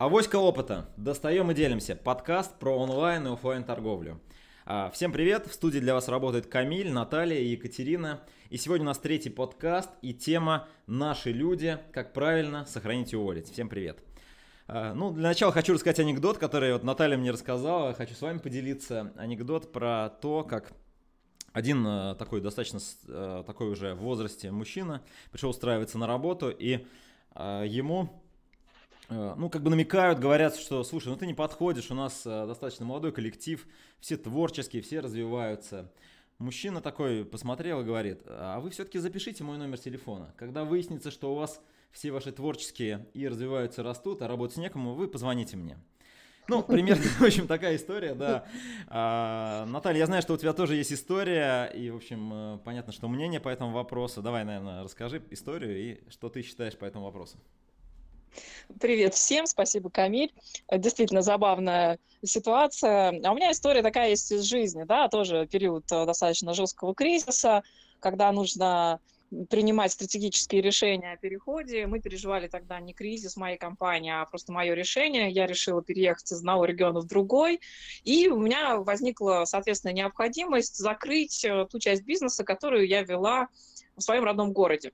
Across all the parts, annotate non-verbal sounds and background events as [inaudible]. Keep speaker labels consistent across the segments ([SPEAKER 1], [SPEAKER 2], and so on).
[SPEAKER 1] Авоська опыта. Достаем и делимся. Подкаст про онлайн и офлайн торговлю. А, всем привет! В студии для вас работает Камиль, Наталья и Екатерина. И сегодня у нас третий подкаст и тема «Наши люди. Как правильно сохранить и уволить». Всем привет! А, ну, для начала хочу рассказать анекдот, который вот Наталья мне рассказала. Хочу с вами поделиться. Анекдот про то, как один э, такой достаточно э, такой уже в возрасте мужчина пришел устраиваться на работу, и э, ему ну, как бы намекают, говорят, что, слушай, ну ты не подходишь, у нас э, достаточно молодой коллектив, все творческие, все развиваются. Мужчина такой посмотрел и говорит, а вы все-таки запишите мой номер телефона. Когда выяснится, что у вас все ваши творческие и развиваются, растут, а работать некому, вы позвоните мне. Ну, [laughs] примерно, в общем, такая история, да. А, Наталья, я знаю, что у тебя тоже есть история, и, в общем, э, понятно, что мнение по этому вопросу. Давай, наверное, расскажи историю и что ты считаешь по этому вопросу.
[SPEAKER 2] Привет всем, спасибо, Камиль. Действительно забавная ситуация. А у меня история такая есть из жизни, да, тоже период э, достаточно жесткого кризиса, когда нужно принимать стратегические решения о переходе. Мы переживали тогда не кризис моей компании, а просто мое решение. Я решила переехать из одного региона в другой. И у меня возникла, соответственно, необходимость закрыть э, ту часть бизнеса, которую я вела в своем родном городе.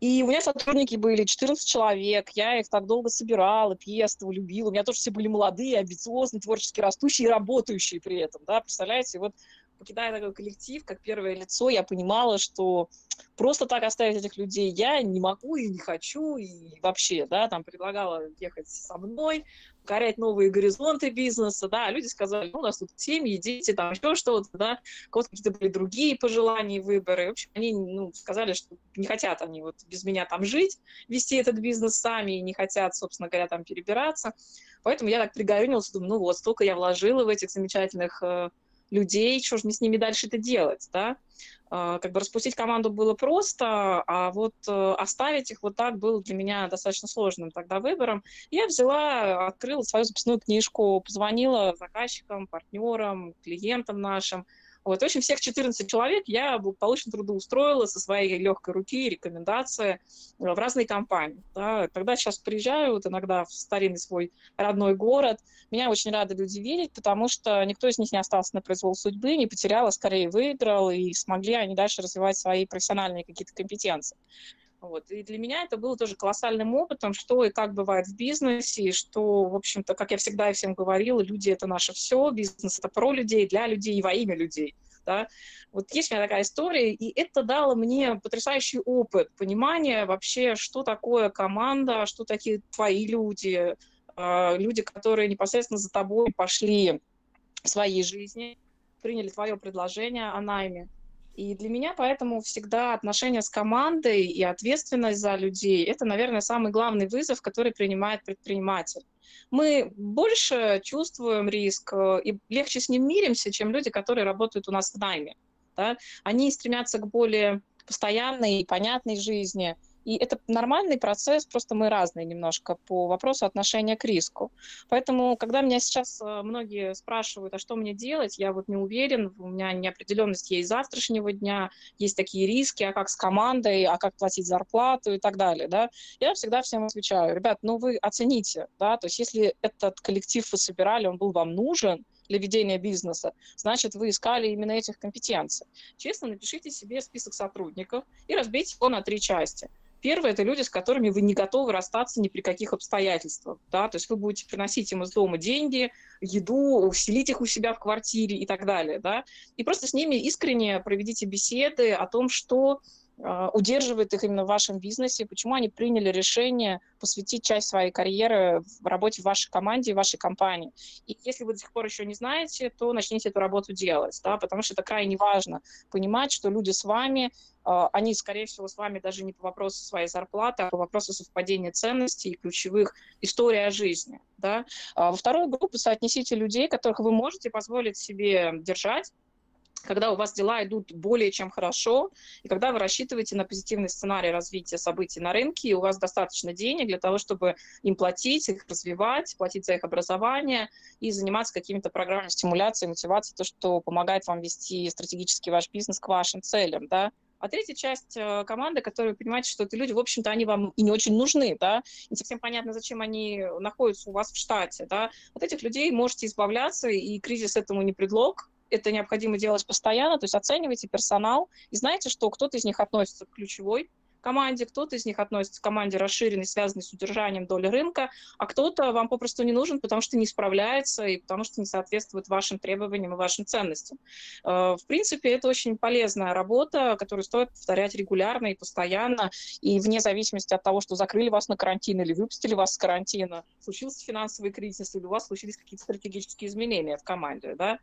[SPEAKER 2] И у меня сотрудники были 14 человек, я их так долго собирала, пестовала, любила. У меня тоже все были молодые, амбициозные, творчески растущие и работающие при этом, да, представляете? Вот покидая такой коллектив, как первое лицо, я понимала, что просто так оставить этих людей я не могу и не хочу, и вообще, да, там предлагала ехать со мной, покорять новые горизонты бизнеса, да, а люди сказали, ну, у нас тут семьи, дети, там еще что-то, да, у кого-то какие-то были другие пожелания, выборы, в общем, они, ну, сказали, что не хотят они вот без меня там жить, вести этот бизнес сами, и не хотят, собственно говоря, там перебираться, поэтому я так пригорюнилась, думаю, ну вот, столько я вложила в этих замечательных э, людей, что же мне с ними дальше это делать, да? А, как бы распустить команду было просто, а вот э, оставить их вот так было для меня достаточно сложным тогда выбором. Я взяла, открыла свою записную книжку, позвонила заказчикам, партнерам, клиентам нашим, вот, в общем, всех 14 человек я благополучно трудоустроила со своей легкой руки, рекомендации э, в разные компании. Да. Когда сейчас приезжаю вот иногда в старинный свой родной город, меня очень рады люди видеть, потому что никто из них не остался на произвол судьбы, не потерял, а скорее выиграл, и смогли они дальше развивать свои профессиональные какие-то компетенции. Вот. И для меня это было тоже колоссальным опытом, что и как бывает в бизнесе, и что, в общем-то, как я всегда и всем говорила, люди — это наше все, бизнес — это про людей, для людей и во имя людей. Да? Вот есть у меня такая история, и это дало мне потрясающий опыт, понимание вообще, что такое команда, что такие твои люди, а, люди, которые непосредственно за тобой пошли в своей жизни, приняли твое предложение о найме, и для меня поэтому всегда отношения с командой и ответственность за людей – это, наверное, самый главный вызов, который принимает предприниматель. Мы больше чувствуем риск э, и легче с ним миримся, чем люди, которые работают у нас в найме. Да? Они стремятся к более постоянной и понятной жизни – и это нормальный процесс, просто мы разные немножко по вопросу отношения к риску. Поэтому, когда меня сейчас э, многие спрашивают, а что мне делать, я вот не уверен, у меня неопределенность есть завтрашнего дня, есть такие риски, а как с командой, а как платить зарплату и так далее, да, я всегда всем отвечаю, ребят, ну вы оцените, да, то есть если этот коллектив вы собирали, он был вам нужен, для ведения бизнеса, значит, вы искали именно этих компетенций. Честно, напишите себе список сотрудников и разбейте его на три части. Первое – это люди, с которыми вы не готовы расстаться ни при каких обстоятельствах. Да? То есть вы будете приносить им из дома деньги, еду, селить их у себя в квартире и так далее. Да? И просто с ними искренне проведите беседы о том, что удерживает их именно в вашем бизнесе, почему они приняли решение посвятить часть своей карьеры в работе в вашей команде, в вашей компании. И если вы до сих пор еще не знаете, то начните эту работу делать, да, потому что это крайне важно понимать, что люди с вами, а, они, скорее всего, с вами даже не по вопросу своей зарплаты, а по вопросу совпадения ценностей и ключевых историй о жизни. Да. А во вторую группу соотнесите людей, которых вы можете позволить себе держать, когда у вас дела идут более чем хорошо, и когда вы рассчитываете на позитивный сценарий развития событий на рынке, и у вас достаточно денег для того, чтобы им платить, их развивать, платить за их образование и заниматься какими-то программами стимуляции, мотивации, то, что помогает вам вести стратегически ваш бизнес к вашим целям, да, а третья часть э, команды, которая понимаете, что это люди, в общем-то, они вам и не очень нужны, да, не совсем понятно, зачем они находятся у вас в штате, да. От этих людей можете избавляться, и кризис этому не предлог, это необходимо делать постоянно, то есть оценивайте персонал. И знаете, что кто-то из них относится к ключевой команде, кто-то из них относится к команде расширенной, связанной с удержанием доли рынка, а кто-то вам попросту не нужен, потому что не справляется и потому что не соответствует вашим требованиям и вашим ценностям. Э, в принципе, это очень полезная работа, которую стоит повторять регулярно и постоянно, и вне зависимости от того, что закрыли вас на карантин или выпустили вас с карантина, случился финансовый кризис или у вас случились какие-то стратегические изменения в команде, да,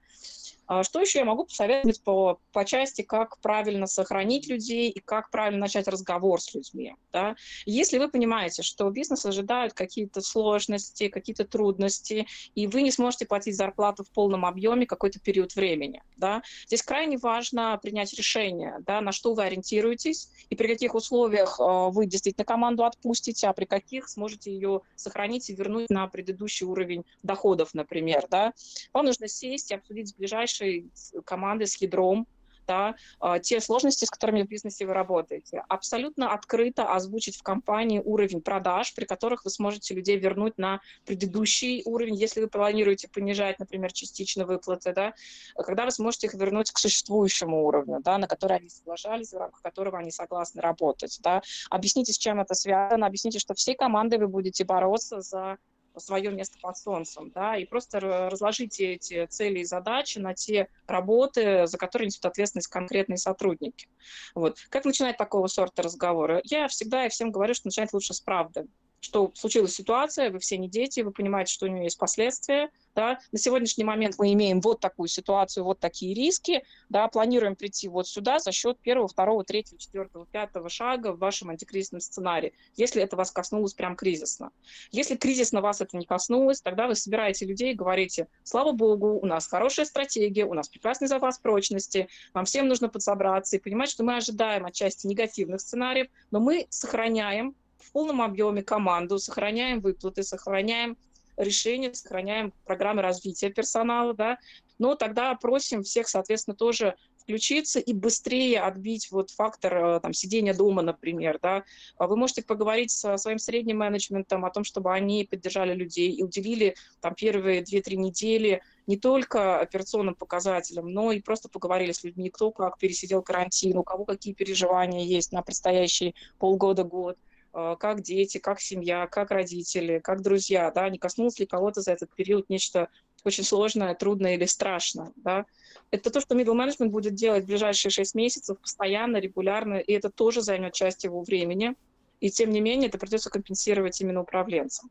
[SPEAKER 2] а что еще я могу посоветовать по, по части, как правильно сохранить людей и как правильно начать разговор с людьми? Да? Если вы понимаете, что бизнес ожидает какие-то сложности, какие-то трудности, и вы не сможете платить зарплату в полном объеме какой-то период времени, да? здесь крайне важно принять решение, да, на что вы ориентируетесь и при каких условиях э, вы действительно команду отпустите, а при каких сможете ее сохранить и вернуть на предыдущий уровень доходов, например. Да? Вам нужно сесть и обсудить с ближайшими вашей команды, с ядром, да, а, те сложности, с которыми в бизнесе вы работаете. Абсолютно открыто озвучить в компании уровень продаж, при которых вы сможете людей вернуть на предыдущий уровень, если вы планируете понижать, например, частично выплаты, да, когда вы сможете их вернуть к существующему уровню, да, на который они соглашались, в рамках которого они согласны работать. Да. Объясните, с чем это связано, объясните, что всей командой вы будете бороться за свое место под солнцем, да, и просто разложите эти цели и задачи на те работы, за которые несут ответственность конкретные сотрудники. Вот. Как начинать такого сорта разговора? Я всегда и всем говорю, что начинать лучше с правды что случилась ситуация, вы все не дети, вы понимаете, что у нее есть последствия. Да? На сегодняшний момент мы имеем вот такую ситуацию, вот такие риски, да, планируем прийти вот сюда за счет первого, второго, третьего, четвертого, пятого шага в вашем антикризисном сценарии, если это вас коснулось прям кризисно. Если кризисно вас это не коснулось, тогда вы собираете людей и говорите, слава богу, у нас хорошая стратегия, у нас прекрасный запас прочности, вам всем нужно подсобраться и понимать, что мы ожидаем отчасти негативных сценариев, но мы сохраняем в полном объеме команду, сохраняем выплаты, сохраняем решения, сохраняем программы развития персонала, да, но тогда просим всех, соответственно, тоже включиться и быстрее отбить вот фактор э, там, сидения дома, например. Да. А вы можете поговорить со своим средним менеджментом о том, чтобы они поддержали людей и уделили там, первые 2-3 недели не только операционным показателям, но и просто поговорили с людьми, кто как пересидел карантин, у кого какие переживания есть на предстоящий полгода-год. А, как дети, как семья, как родители, как друзья, да, не коснулось ли кого-то за этот период нечто очень сложное, трудное или страшное, да. Это то, что middle management будет делать в ближайшие шесть месяцев постоянно, регулярно, и это тоже займет часть его времени, и тем не менее это придется компенсировать именно управленцам.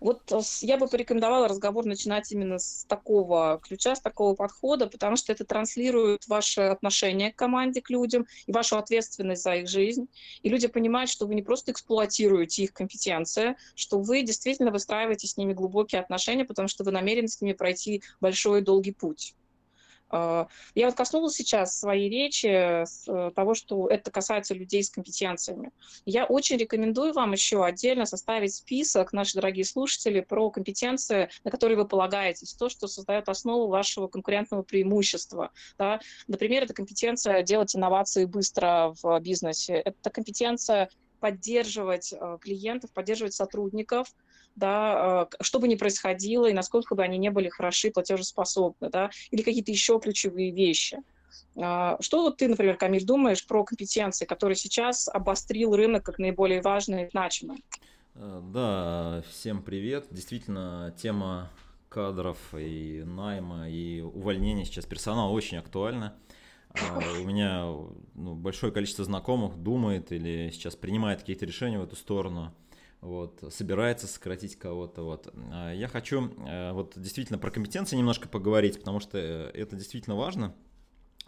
[SPEAKER 2] Вот э, я бы порекомендовала разговор начинать именно с такого ключа, с такого подхода, потому что это транслирует ваше отношение к команде, к людям и вашу ответственность за их жизнь. И люди понимают, что вы не просто эксплуатируете их компетенции, что вы действительно выстраиваете с ними глубокие отношения, потому что вы намерены с ними пройти большой и долгий путь. А, я вот коснулась сейчас своей речи э, того, что это касается людей с компетенциями. Я очень рекомендую вам еще отдельно составить список, наши дорогие слушатели, про компетенции, на которые вы полагаетесь, то, что создает основу вашего конкурентного преимущества. Да? Например, это компетенция делать инновации быстро в бизнесе, это компетенция поддерживать э, клиентов, поддерживать сотрудников, да, э, что бы ни происходило и насколько бы они не были хороши, платежеспособны, да, или какие-то еще ключевые вещи. А, что вот ты, например, Камиль, думаешь про компетенции, которые сейчас обострил рынок как наиболее важные и значимые?
[SPEAKER 1] Э, да, всем привет. Действительно, тема кадров и найма, и увольнения сейчас персонала очень актуальна. А, у меня ну, большое количество знакомых думает или сейчас принимает какие-то решения в эту сторону вот, собирается сократить кого-то. Вот. А я хочу э, вот действительно про компетенции немножко поговорить, потому что э, это действительно важно.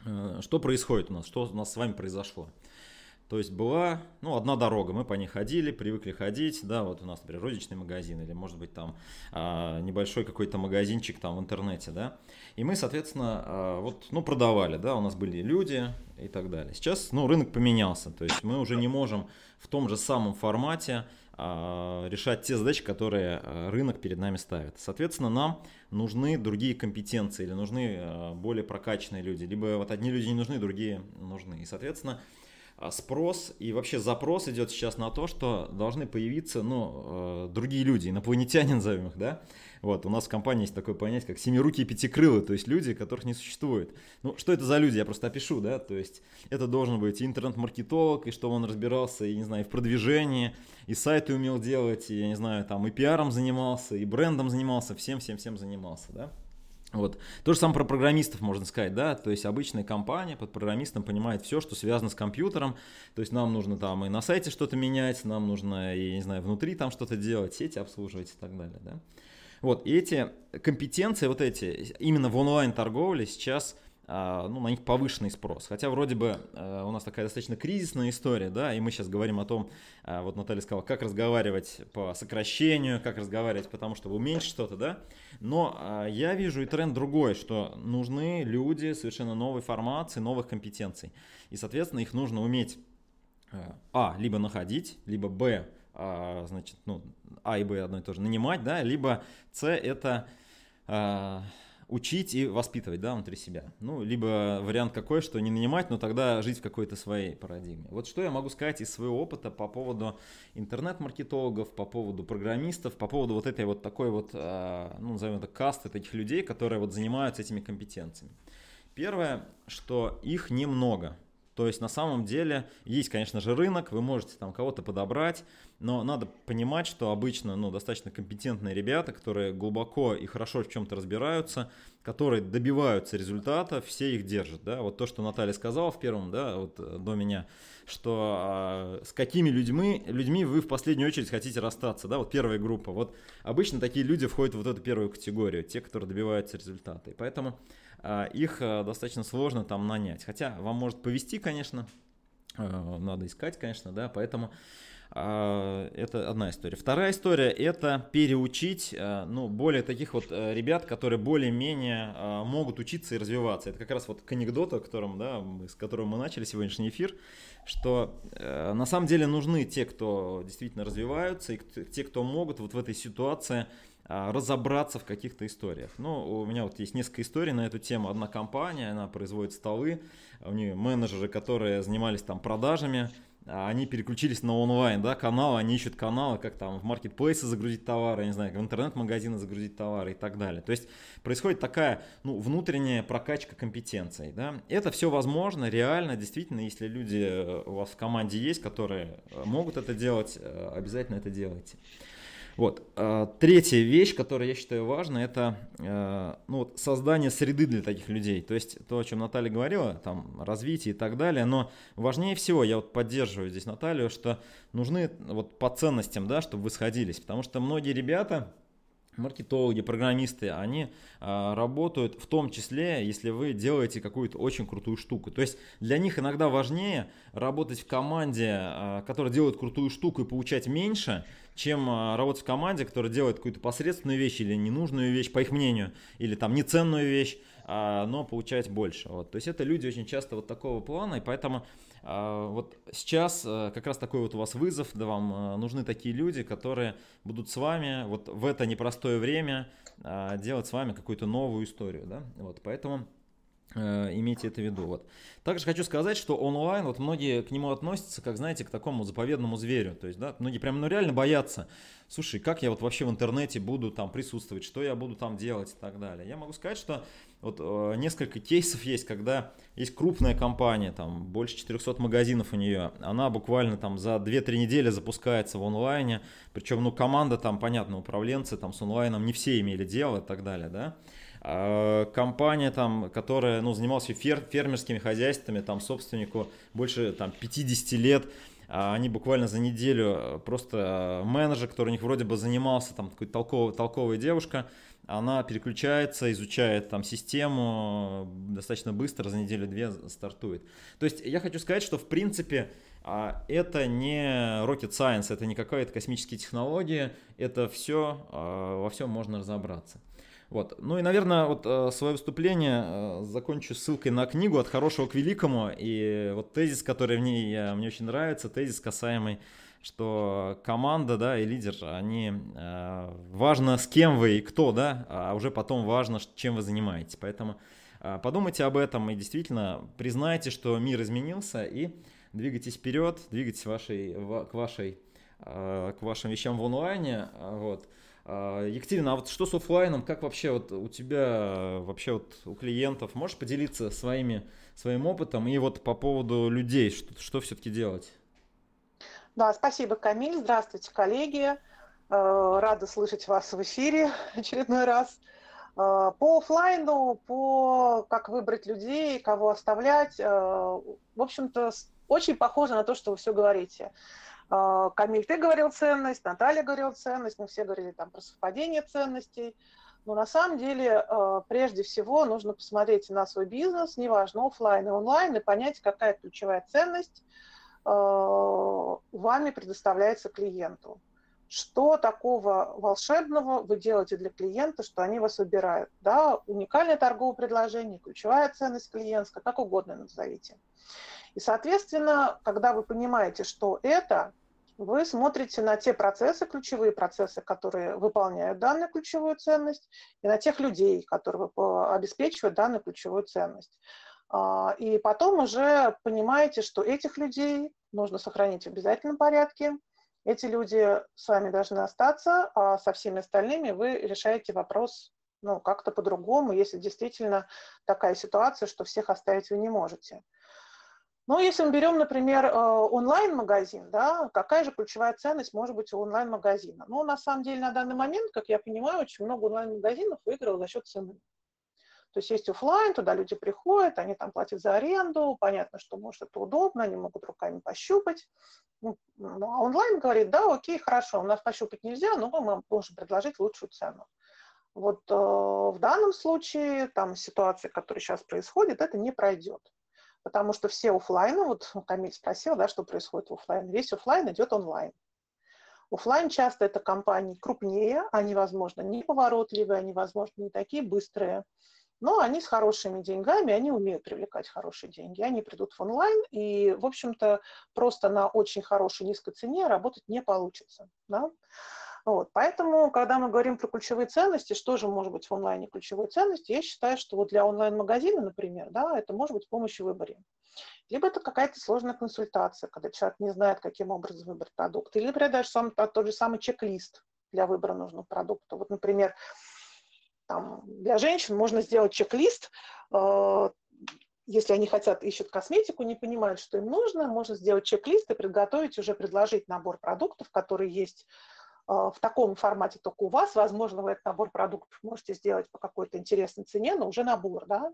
[SPEAKER 1] Э, что происходит у нас, что у нас с вами произошло? То есть была, ну, одна дорога, мы по ней ходили, привыкли ходить, да, вот у нас, например, розничный магазин или, может быть, там а, небольшой какой-то магазинчик там в интернете, да, и мы, соответственно, а, вот, ну, продавали, да, у нас были люди и так далее. Сейчас, ну, рынок поменялся, то есть мы уже не можем в том же самом формате решать те задачи, которые а, рынок перед нами ставит. Соответственно, нам нужны другие компетенции или нужны а, более прокачанные люди. Либо вот одни люди не нужны, другие нужны. И, соответственно, спрос и вообще запрос идет сейчас на то, что должны появиться ну, другие люди, инопланетяне [laughs] назовем их, да, вот, у нас в компании есть такое понятие, как семирукие пятикрылы, то есть люди, которых не существует. Ну, что это за люди, я просто опишу, да, то есть это должен быть интернет-маркетолог, и чтобы он разбирался, и, не знаю, в продвижении, и сайты умел делать, и, я не знаю, там, и пиаром занимался, и брендом занимался, всем-всем-всем занимался, да. Вот. То же самое про программистов можно сказать, да, то есть обычная компания под программистом понимает все, что связано с компьютером, то есть нам нужно там и на сайте что-то менять, нам нужно, и, не знаю, внутри там что-то делать, сети обслуживать и так далее, да. Вот, и эти компетенции, вот эти, именно в онлайн-торговле сейчас ну, на них повышенный спрос. Хотя вроде бы а, у нас такая достаточно кризисная история, да, и мы сейчас говорим о том, а, вот Наталья сказала, как разговаривать по сокращению, как разговаривать потому, чтобы уменьшить что-то, да, но я вижу и тренд другой, что нужны люди совершенно новой формации, новых компетенций, и, соответственно, их нужно уметь, а, либо находить, либо, б, а, значит, ну, А и Б одно и то же, нанимать, да, либо С это а, учить и воспитывать, да, внутри себя. Ну, либо вариант какой, что не нанимать, но тогда жить в какой-то своей парадигме. Вот что я могу сказать из своего опыта по поводу интернет-маркетологов, по поводу программистов, по поводу вот этой вот такой вот, а, ну, назовем это касты таких людей, которые вот занимаются этими компетенциями. Первое, что их немного. То есть на самом деле есть, конечно же, рынок, вы можете там кого-то подобрать, но надо понимать, что обычно ну, достаточно компетентные ребята, которые глубоко и хорошо в чем-то разбираются, которые добиваются результата, все их держат. Да? Вот то, что Наталья сказала в первом, да, вот э, до меня, что а, с какими людьми, людьми вы в последнюю очередь хотите расстаться. Да? Вот первая группа. Вот обычно такие люди входят в вот эту первую категорию, те, которые добиваются результата. И поэтому их а, достаточно сложно там нанять. Хотя вам может повести, конечно, а, надо искать, конечно, да, поэтому а, это одна история. Вторая история – это переучить а, ну, более таких вот э, ребят, которые более-менее а, могут учиться и развиваться. Это как раз вот к анекдоту, о котором, да, с которого мы начали сегодняшний эфир, что э, на самом деле нужны те, кто действительно развиваются, и те, кто могут вот в этой ситуации разобраться в каких-то историях. Ну, у меня вот есть несколько историй на эту тему. Одна компания, она производит столы, у нее менеджеры, которые занимались там продажами, а они переключились на онлайн, да, каналы, они ищут каналы, как там в маркетплейсы загрузить товары, я не знаю, в интернет-магазины загрузить товары и так далее. То есть происходит такая, ну, внутренняя прокачка компетенций, да. Это все возможно, реально, действительно, если люди э, у вас в команде есть, которые э, могут это делать, э, обязательно это делайте. Вот. А, третья вещь, которая я считаю важной, это э, ну, вот создание среды для таких людей. То есть то, о чем Наталья говорила, там развитие и так далее. Но важнее всего, я вот поддерживаю здесь Наталью, что нужны вот по ценностям, да, чтобы вы сходились. Потому что многие ребята, маркетологи, программисты, они а, работают в том числе, если вы делаете какую-то очень крутую штуку. То есть для них иногда важнее работать в команде, а, которая делает крутую штуку и получать меньше, чем а, работать в команде, которая делает какую-то посредственную вещь или ненужную вещь, по их мнению, или там неценную вещь, а, но получать больше. Вот. То есть это люди очень часто вот такого плана, и поэтому а, вот сейчас а, как раз такой вот у вас вызов, да вам а, нужны такие люди, которые будут с вами вот в это непростое время а, делать с вами какую-то новую историю, да, вот, поэтому Э, имейте это в виду. Вот. Также хочу сказать, что онлайн, вот многие к нему относятся, как знаете, к такому заповедному зверю. То есть, да, многие прям ну, реально боятся. Слушай, как я вот вообще в интернете буду там присутствовать, что я буду там делать и так далее. Я могу сказать, что вот э, несколько кейсов есть, когда есть крупная компания, там больше 400 магазинов у нее, она буквально там за 2-3 недели запускается в онлайне, причем, ну, команда там, понятно, управленцы там с онлайном не все имели дело и так далее, да. А, компания, там, которая ну, занималась фер, фермерскими хозяйствами, там собственнику больше там, 50 лет, они буквально за неделю э, просто э, менеджер, который у них вроде бы занимался, там такой толковая, толковая девушка, она переключается, изучает там систему, э, достаточно быстро, за неделю-две стартует. То есть я хочу сказать, что в принципе а, это не rocket science, это не какая-то космические технологии, это все, во всем можно разобраться. Вот. Ну и, наверное, вот э, свое выступление э, закончу ссылкой на книгу «От хорошего к великому». И вот тезис, который в ней мне очень нравится, тезис, касаемый что команда, да, и лидер, они э, важно с кем вы и кто, да, а уже потом важно, чем вы занимаетесь. Поэтому э, подумайте об этом и действительно признайте, что мир изменился и двигайтесь вперед, двигайтесь вашей, в, к вашей, э, к вашим вещам в онлайне, вот. А, Екатерина, а вот что с офлайном? Как вообще вот у тебя, вообще вот у клиентов, можешь поделиться своими, своим опытом и вот по поводу людей, что, что все-таки делать?
[SPEAKER 3] Да, спасибо, Камиль. Здравствуйте, коллеги. Э, рада слышать вас в эфире [laughs] очередной раз. Э, по офлайну, по как выбрать людей, кого оставлять, э, в общем-то, очень похоже на то, что вы все говорите. Камиль, ты говорил ценность, Наталья говорила ценность, мы все говорили там про совпадение ценностей. Но на самом деле, прежде всего, нужно посмотреть на свой бизнес, неважно, офлайн и онлайн, и понять, какая ключевая ценность Э, вами предоставляется клиенту. Что такого волшебного вы делаете для клиента, что они вас выбирают? Да, уникальное торговое предложение, ключевая ценность клиентская, как угодно назовите. И, соответственно, когда вы понимаете, что это, вы смотрите на те процессы, ключевые процессы, которые выполняют данную ключевую ценность, и на тех людей, которые обеспечивают данную ключевую ценность. А, и потом уже понимаете, что этих людей нужно сохранить в обязательном порядке. Эти люди с вами должны остаться, а со всеми остальными вы решаете вопрос ну, как-то по-другому, если действительно такая ситуация, что всех оставить вы не можете. Ну, если мы берем, например, э, онлайн-магазин, да, какая же ключевая ценность может быть у онлайн-магазина? Ну, на самом деле, на данный момент, как я понимаю, очень много онлайн-магазинов выиграло за счет цены. То есть есть офлайн, туда люди приходят, они там платят за аренду, понятно, что может это удобно, они могут руками пощупать. Ну, ну, а онлайн говорит, да, окей, хорошо, у нас пощупать нельзя, но мы можем предложить лучшую цену. Вот э, в данном случае, там ситуация, которая сейчас происходит, это не пройдет. Потому что все офлайны, вот Камиль спросил, да, что происходит в офлайн, весь офлайн идет онлайн. Офлайн часто это компании крупнее, они, возможно, не поворотливые, они, возможно, не такие быстрые. Но они с хорошими деньгами, они умеют привлекать хорошие деньги. Они придут в онлайн, и, в общем-то, просто на очень хорошей низкой цене работать не получится. Да? Вот. Поэтому, когда мы говорим про ключевые ценности, что же может быть в онлайне ключевой ценности, я считаю, что вот для онлайн-магазина, например, да, это может быть помощь в выборе. Либо это какая-то сложная консультация, когда человек не знает, каким образом выбрать продукт. Или, например, даже сам, тот же самый чек-лист для выбора нужного продукта. Вот, например, там, для женщин можно сделать чек-лист, э, если они хотят, ищут косметику, не понимают, что им нужно, можно сделать чек-лист и приготовить, уже предложить набор продуктов, которые есть а, в таком формате только у вас. Возможно, вы этот набор продуктов можете сделать по какой-то интересной цене, но уже набор, да,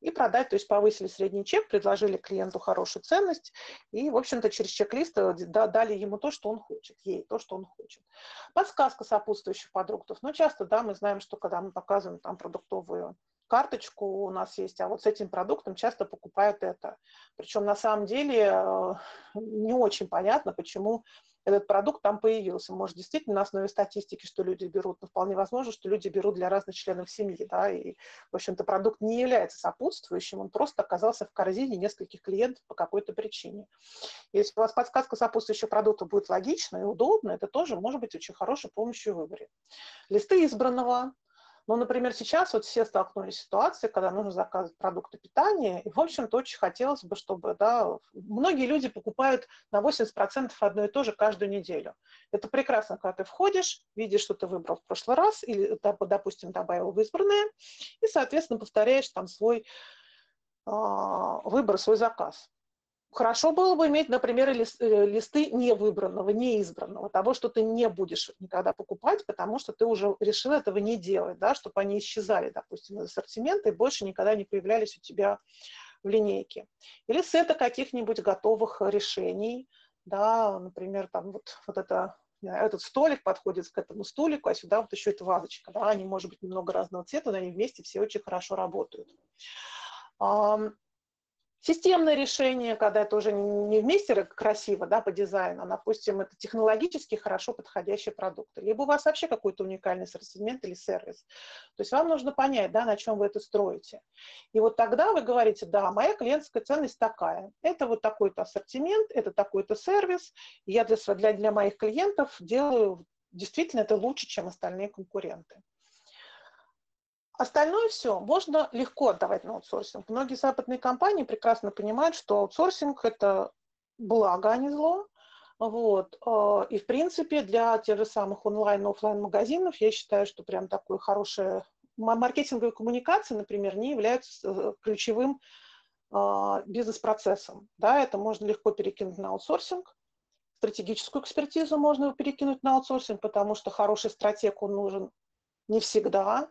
[SPEAKER 3] и продать. То есть повысили средний чек, предложили клиенту хорошую ценность и, в общем-то, через чек-лист э, дали ему то, что он хочет, ей то, что он хочет. Подсказка сопутствующих продуктов. Но часто, да, мы знаем, что когда мы показываем там продуктовую карточку у нас есть, а вот с этим продуктом часто покупают это. Причем на самом деле э, не очень понятно, почему этот продукт там появился. Может, действительно, на основе статистики, что люди берут, но вполне возможно, что люди берут для разных членов семьи, да, и, в общем-то, продукт не является сопутствующим, он просто оказался в корзине нескольких клиентов по какой-то причине. Если у вас подсказка сопутствующего продукта будет логична и удобна, это тоже может быть очень хорошей помощью в выборе. Листы избранного, ну, например, сейчас вот все столкнулись с ситуацией, когда нужно заказывать продукты питания, и, в общем-то, очень хотелось бы, чтобы, да, многие люди покупают на 80% одно и то же каждую неделю. Это прекрасно, когда ты входишь, видишь, что ты выбрал в прошлый раз, или, допустим, добавил в избранное, и, соответственно, повторяешь там свой а, выбор, свой заказ. Хорошо было бы иметь, например, э, листы невыбранного, неизбранного, того, что ты не будешь никогда покупать, потому что ты уже решил этого не делать, да, чтобы они исчезали, допустим, из ассортимента и больше никогда не появлялись у тебя в линейке. Или сета каких-нибудь готовых решений, да, например, там вот, вот это этот столик подходит к этому столику, а сюда вот еще эта вазочка, да, они, может быть, немного разного цвета, но они вместе все очень хорошо работают. Системное решение, когда это уже не вместе красиво, да, по дизайну, а, допустим, это технологически хорошо подходящие продукты. Либо у вас вообще какой-то уникальный ассортимент или сервис. То есть вам нужно понять, да, на чем вы это строите. И вот тогда вы говорите, да, моя клиентская ценность такая. Это вот такой-то ассортимент, это такой-то сервис. Я для, для, для моих клиентов делаю действительно это лучше, чем остальные конкуренты. Остальное все можно легко отдавать на аутсорсинг. Многие западные компании прекрасно понимают, что аутсорсинг – это благо, а не зло. Вот. А, и, в принципе, для тех же самых онлайн- и офлайн магазинов я считаю, что прям такое хорошее маркетинговые коммуникации, например, не являются э, ключевым а, бизнес-процессом. Да, это можно легко перекинуть на аутсорсинг. Стратегическую экспертизу можно перекинуть на аутсорсинг, потому что хороший стратег, он нужен не всегда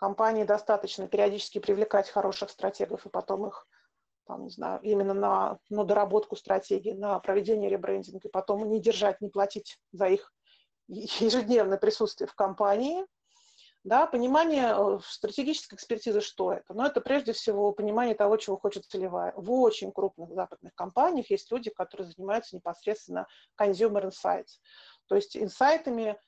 [SPEAKER 3] компании достаточно периодически привлекать хороших стратегов и потом их там, не знаю, именно на, на доработку стратегии, на проведение ребрендинга, и потом не держать, не платить за их ежедневное присутствие в компании. Да, понимание э, стратегической экспертизы, что это? Но это прежде всего понимание того, чего хочет целевая. В очень крупных западных компаниях есть люди, которые занимаются непосредственно consumer insights, то есть инсайтами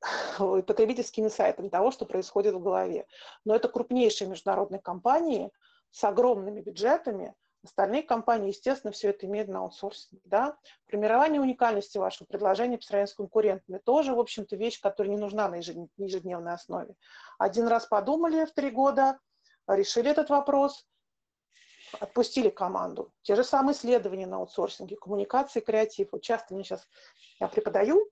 [SPEAKER 3] [laughs] потребительскими сайтами того, что происходит в голове. Но это крупнейшие международные компании с огромными бюджетами. Остальные компании, естественно, все это имеют на аутсорсинге. Да? Формирование уникальности вашего предложения по сравнению с конкурентами тоже, в общем-то, вещь, которая не нужна на ежедневной основе. Один раз подумали в три года, решили этот вопрос, отпустили команду. Те же самые исследования на аутсорсинге, коммуникации, креатив. Вот часто мне сейчас, я преподаю,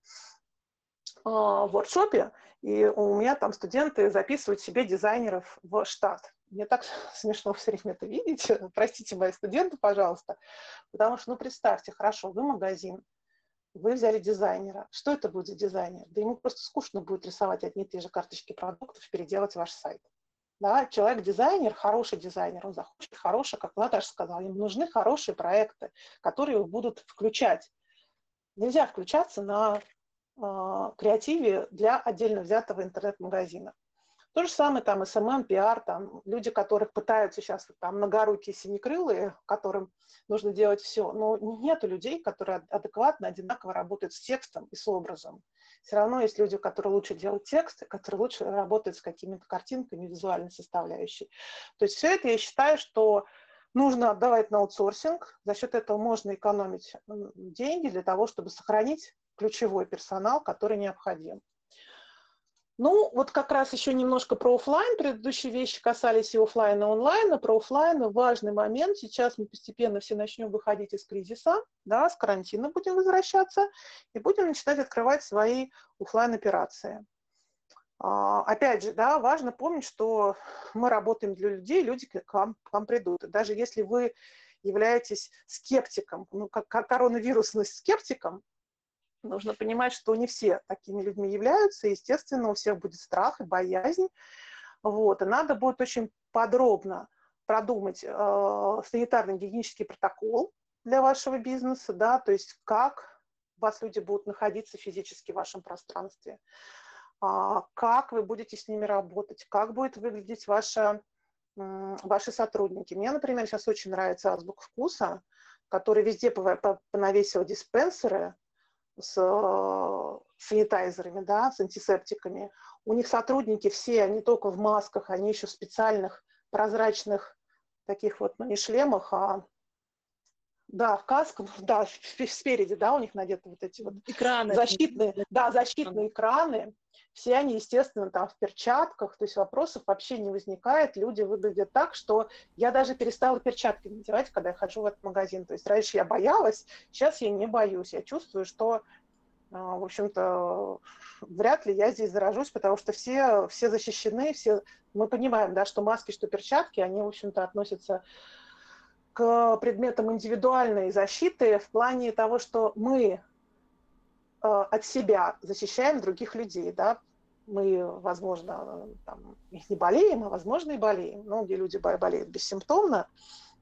[SPEAKER 3] в воркшопе, и у меня там студенты записывают себе дизайнеров в штат. Мне так [laughs] смешно все время это видеть. [laughs] Простите мои студенты, пожалуйста. Потому что, ну, представьте, хорошо, вы магазин, вы взяли дизайнера. Что это будет за дизайнер? Да ему просто скучно будет рисовать одни и те же карточки продуктов, переделать ваш сайт. Да, человек-дизайнер, хороший дизайнер, он захочет хороший, как Наташа сказала, им нужны хорошие проекты, которые будут включать. Нельзя включаться на креативе для отдельно взятого интернет-магазина. То же самое там SMM, PR, там люди, которых пытаются сейчас там многорукие синекрылые, которым нужно делать все. Но нет людей, которые адекватно, одинаково работают с текстом и с образом. Все равно есть люди, которые лучше делают тексты, которые лучше работают с какими-то картинками, визуальной составляющей. То есть все это я считаю, что нужно отдавать на аутсорсинг. За счет этого можно экономить деньги для того, чтобы сохранить ключевой персонал, который необходим. Ну, вот как раз еще немножко про офлайн. Предыдущие вещи касались и офлайна, и онлайна. Про офлайн важный момент. Сейчас мы постепенно все начнем выходить из кризиса, да, с карантина будем возвращаться и будем начинать открывать свои офлайн операции. А, опять же, да, важно помнить, что мы работаем для людей, люди к вам, к вам придут. Даже если вы являетесь скептиком, ну, как коронавирусным скептиком, Нужно понимать, что не все такими людьми являются. Естественно, у всех будет страх и боязнь. Вот. И надо будет очень подробно продумать э, санитарно-гигиенический протокол для вашего бизнеса, да, то есть как у вас люди будут находиться физически в вашем пространстве, а, как вы будете с ними работать, как будет выглядеть ваша, ваши сотрудники. Мне, например, сейчас очень нравится азбук вкуса, который везде понавесил диспенсеры, с э, санитайзерами, да, с антисептиками. У них сотрудники все не только в масках, они еще в специальных прозрачных таких вот, ну не шлемах, а да, в касках, да, спереди, да, у них надеты вот эти вот экраны. защитные, да, защитные экраны. Все они, естественно, там в перчатках, то есть вопросов вообще не возникает. Люди выглядят так, что я даже перестала перчатки надевать, когда я хожу в этот магазин. То есть раньше я боялась, сейчас я не боюсь. Я чувствую, что, а, в общем-то, вряд ли я здесь заражусь, потому что все, все защищены, все, мы понимаем, да, что маски, что перчатки, они, в общем-то, относятся к предметам индивидуальной защиты в плане того, что мы э, от себя защищаем других людей, да, мы, возможно, там, не болеем, а возможно и болеем. Многие люди болеют бессимптомно,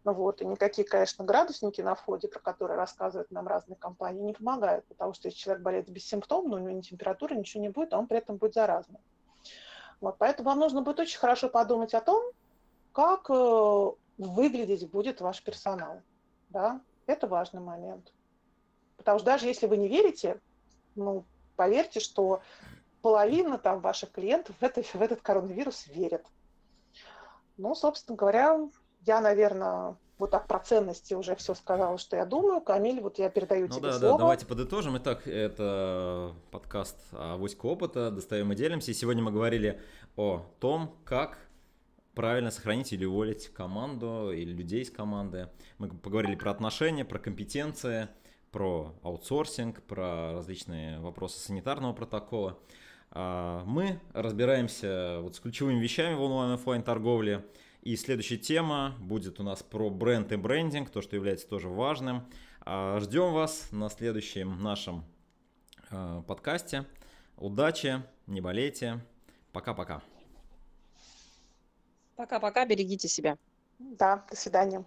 [SPEAKER 3] вот, и никакие, конечно, градусники на входе, про которые рассказывают нам разные компании, не помогают, потому что если человек болеет бессимптомно, у него ни температуры, ничего не будет, а он при этом будет заразным. Вот, поэтому вам нужно будет очень хорошо подумать о том, как э, выглядеть будет ваш персонал. Да? Это важный момент. Потому что даже если вы не верите, ну, поверьте, что половина там ваших клиентов в, это, в этот коронавирус верят. Ну, собственно говоря, я, наверное, вот так про ценности уже все сказала, что я думаю. Камиль, вот я передаю ну, тебе
[SPEAKER 1] да,
[SPEAKER 3] слово.
[SPEAKER 1] Да, давайте подытожим. Итак, это подкаст «Авоська опыта», достаем и делимся. И сегодня мы говорили о том, как правильно сохранить или уволить команду или людей из команды. Мы поговорили про отношения, про компетенции, про аутсорсинг, про различные вопросы санитарного протокола. А, мы разбираемся вот с ключевыми вещами в онлайн-офлайн торговле. И следующая тема будет у нас про бренд и брендинг, то, что является тоже важным. А, ждем вас на следующем нашем а, подкасте. Удачи, не болейте. Пока-пока.
[SPEAKER 2] Пока-пока, берегите себя.
[SPEAKER 3] Да, до свидания.